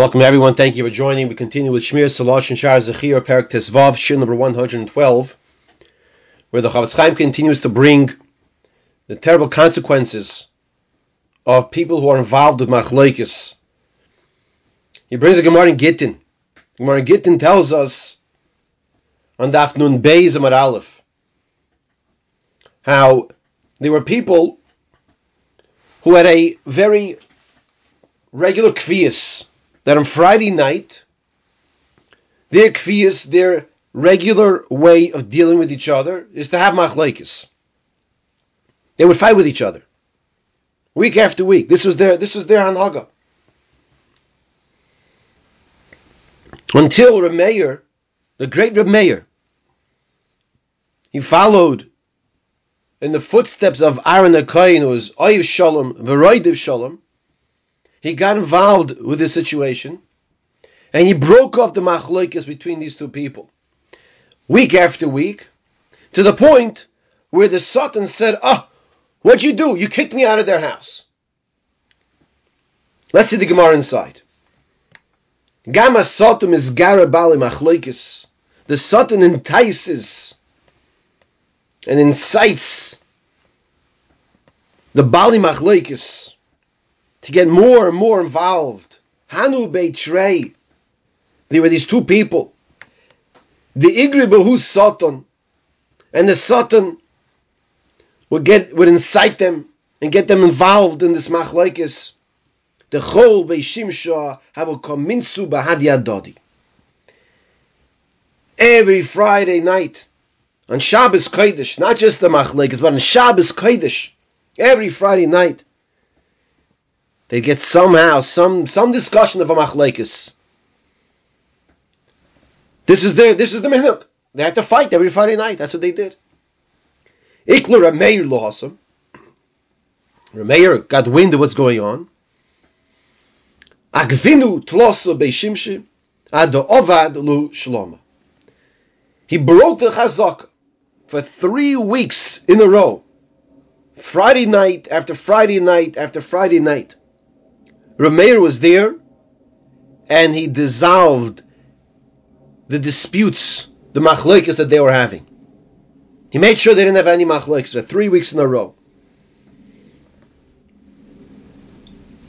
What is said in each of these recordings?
Welcome everyone. Thank you for joining. We continue with Shemiras Haloshon and Shaar Hazechira Perak Tesvav Shir number 112, where the Chofetz Chaim continues to bring the terrible consequences of people who are involved with machlokes. He brings a Gemara in Gittin. Gemara in Gittin tells us on Daf Nun Beis Amar Aleph how there were people who had a very regular kvias that on Friday night their kvias, their regular way of dealing with each other is to have machlokes. They would fight with each other week after week. This was their this was their hanhaga. Until Rameir, the great Rameir, he followed in the footsteps of Aaron Hakohen, who was Oyev Shalom, Veroidiv Shalom. He got involved with the situation, and he broke off the machlokes between these two people, week after week, to the point where the Satan said, "Ah, oh, what'd you do? You kicked me out of their house." Let's see the Gemara inside. Gamma Satan is Garabali machlokes. The Satan entices and incites the Bali Machlokes to get more and more involved. Hanu Beitrei. There were these two people. The Igri Behu Satan and the Satan would get would incite them and get them involved in this Machlokes. The Chol Beishimsha have a Kominsu Bahad Dodi. Every Friday night, on Shabbos Kodesh, not just the Machlokes, but on Shabbos Kodesh, every Friday night, they get somehow some some discussion of a Machlokes. This is their this is the minhag. They had to fight every Friday night. That's what they did. Ikler Rameir Lohasam. Rameir got wind of what's going on. Agvinu Tlosa Beishimshi Ad Ovad Lu Shloma. He broke the chazaka for three weeks in a row. Friday night after Friday night after Friday night. Rameir was there and he dissolved the disputes, the machlokes that they were having. He made sure they didn't have any machlokes for three weeks in a row.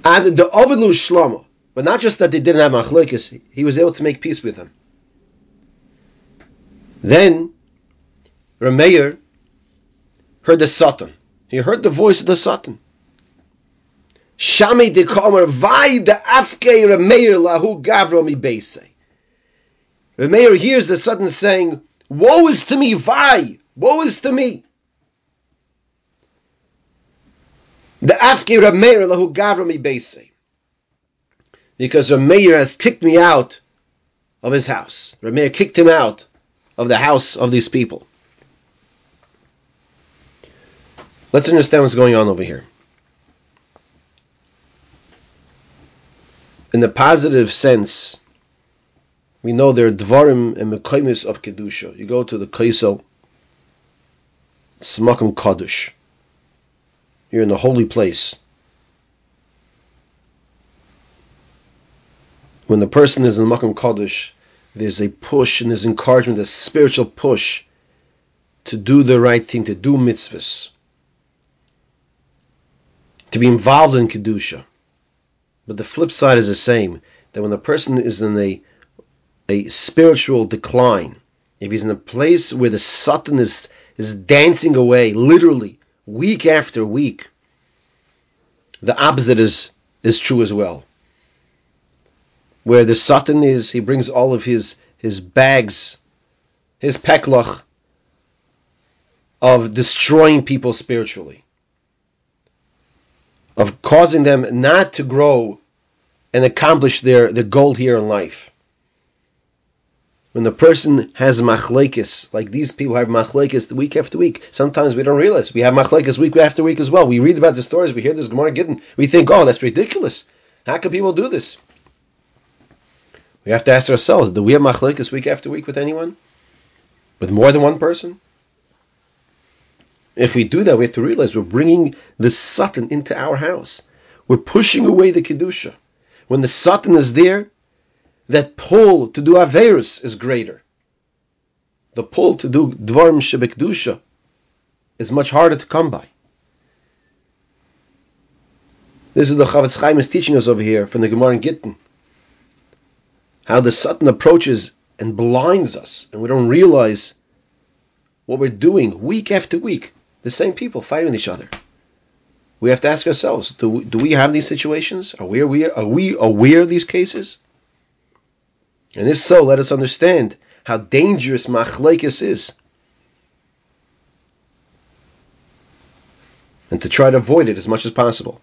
And the Ovilu Shlomo, but not just that they didn't have machlokes, he was able to make peace with them. Then Rameir heard the Satan. He heard the voice of the Satan. Shami de Komer, Vai de Afke Rameir lahu gavro mi beise. Rameir hears the Satan saying, Woe is to me, Vai! Woe is to me! The Afke Rameir lahu gavro mi beise. Because Rameir has kicked me out of his house. Rameir kicked him out of the house of these people. Let's understand what's going on over here. In a positive sense, we know there are dvarim and mekaymis of kedusha. You go to the kaisel, smakim kadosh. You're in the holy place. When the person is in the makam kadosh, there's a push and there's encouragement, a spiritual push to do the right thing, to do mitzvahs to be involved in kedusha. But the flip side is the same. That when a person is in a a spiritual decline, if he's in a place where the Satan is is dancing away, literally week after week, the opposite is is true as well. Where the Satan is, he brings all of his his bags, his peklach of destroying people spiritually of causing them not to grow and accomplish their, their goal here in life. When the person has machlokes, like these people have machlokes week after week, sometimes we don't realize we have machlokes week after week as well. We read about the stories, we hear this Gemara Gittin, we think, oh, that's ridiculous. How can people do this? We have to ask ourselves, do we have machlekes week after week with anyone? With more than one person? If we do that, we have to realize we're bringing the Satan into our house. We're pushing away the Kedusha. When the Satan is there, that pull to do Averus is greater. The pull to do Dvarm Shebekdusha is much harder to come by. This is the Chofetz Chaim is teaching us over here from the Gemara in Gittin. How the Satan approaches and blinds us, and we don't realize what we're doing week after week. The same people fighting with each other. We have to ask ourselves: Do we, do we have these situations? Are we aware? Are we aware of these cases? And if so, let us understand how dangerous machlokes is, and to try to avoid it as much as possible.